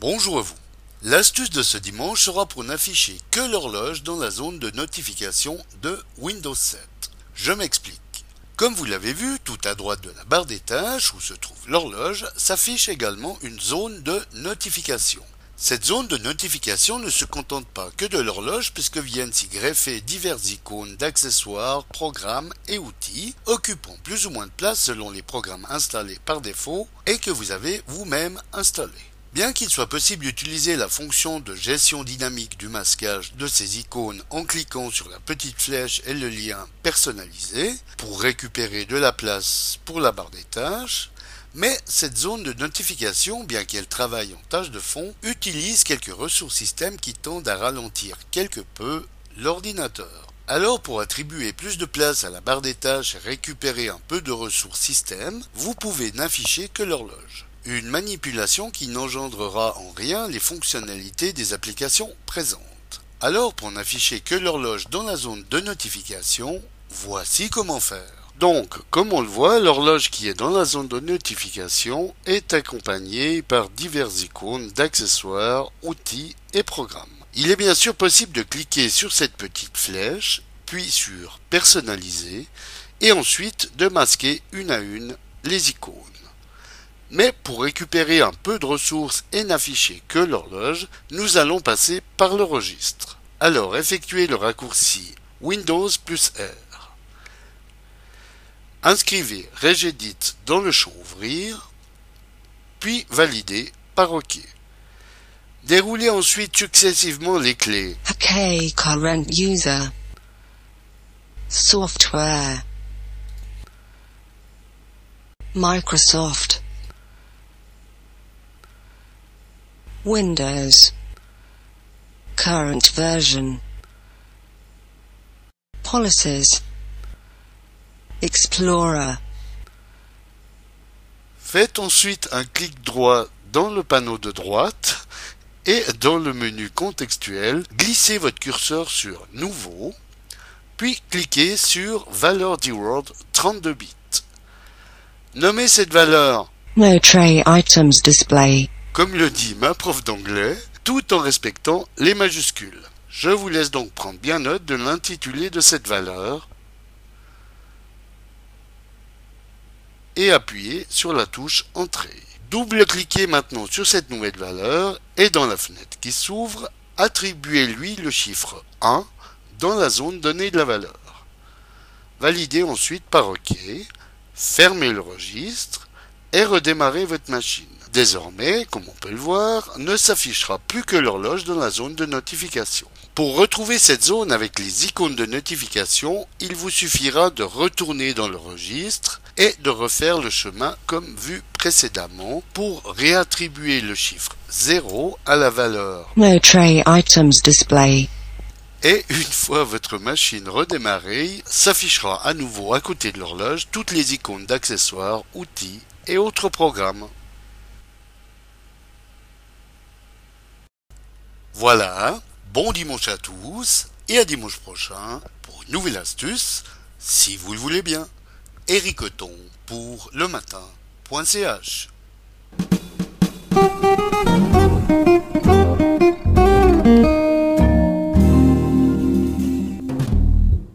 Bonjour à vous. L'astuce de ce dimanche sera pour n'afficher que l'horloge dans la zone de notification de Windows 7. Je m'explique. Comme vous l'avez vu, tout à droite de la barre des tâches où se trouve l'horloge s'affiche également une zone de notification. Cette zone de notification ne se contente pas que de l'horloge puisque viennent s'y greffer diverses icônes d'accessoires, programmes et outils occupant plus ou moins de place selon les programmes installés par défaut et que vous avez vous-même installés. Bien qu'il soit possible d'utiliser la fonction de gestion dynamique du masquage de ces icônes en cliquant sur la petite flèche et le lien personnalisé pour récupérer de la place pour la barre des tâches, mais cette zone de notification, bien qu'elle travaille en tâche de fond, utilise quelques ressources système qui tendent à ralentir quelque peu l'ordinateur. Alors pour attribuer plus de place à la barre des tâches et récupérer un peu de ressources système, vous pouvez n'afficher que l'horloge. Une manipulation qui n'engendrera en rien les fonctionnalités des applications présentes. Alors pour n'afficher que l'horloge dans la zone de notification, voici comment faire. Donc, comme on le voit, l'horloge qui est dans la zone de notification est accompagnée par diverses icônes d'accessoires, outils et programmes. Il est bien sûr possible de cliquer sur cette petite flèche, puis sur Personnaliser, et ensuite de masquer une à une les icônes. Mais pour récupérer un peu de ressources et n'afficher que l'horloge, nous allons passer par le registre. Alors effectuez le raccourci Windows plus R. Inscrivez Regedit dans le champ Ouvrir, puis validez par OK. Déroulez ensuite successivement les clés OK current user. Software. Microsoft. Windows. Current version. Policies. Explorer. Faites ensuite un clic droit dans le panneau de droite et dans le menu contextuel, glissez votre curseur sur Nouveau, puis cliquez sur Valeur d'Eword 32 bits. Nommez cette valeur, No tray items display. Comme le dit ma prof d'anglais, tout en respectant les majuscules. Je vous laisse donc prendre bien note de l'intitulé de cette valeur et appuyez sur la touche Entrée. Double-cliquez maintenant sur cette nouvelle valeur et dans la fenêtre qui s'ouvre, attribuez-lui le chiffre 1 dans la zone donnée de la valeur. Validez ensuite par OK, fermez le registre et redémarrez votre machine. Désormais, comme on peut le voir, ne s'affichera plus que l'horloge dans la zone de notification. Pour retrouver cette zone avec les icônes de notification, il vous suffira de retourner dans le registre et de refaire le chemin comme vu précédemment pour réattribuer le chiffre 0 à la valeur. No tray items display. Et une fois votre machine redémarrée, s'affichera à nouveau à côté de l'horloge toutes les icônes d'accessoires, outils et autres programmes. Voilà, bon dimanche à tous et à dimanche prochain pour une nouvelle astuce, si vous le voulez bien. Eric pour le matin.ch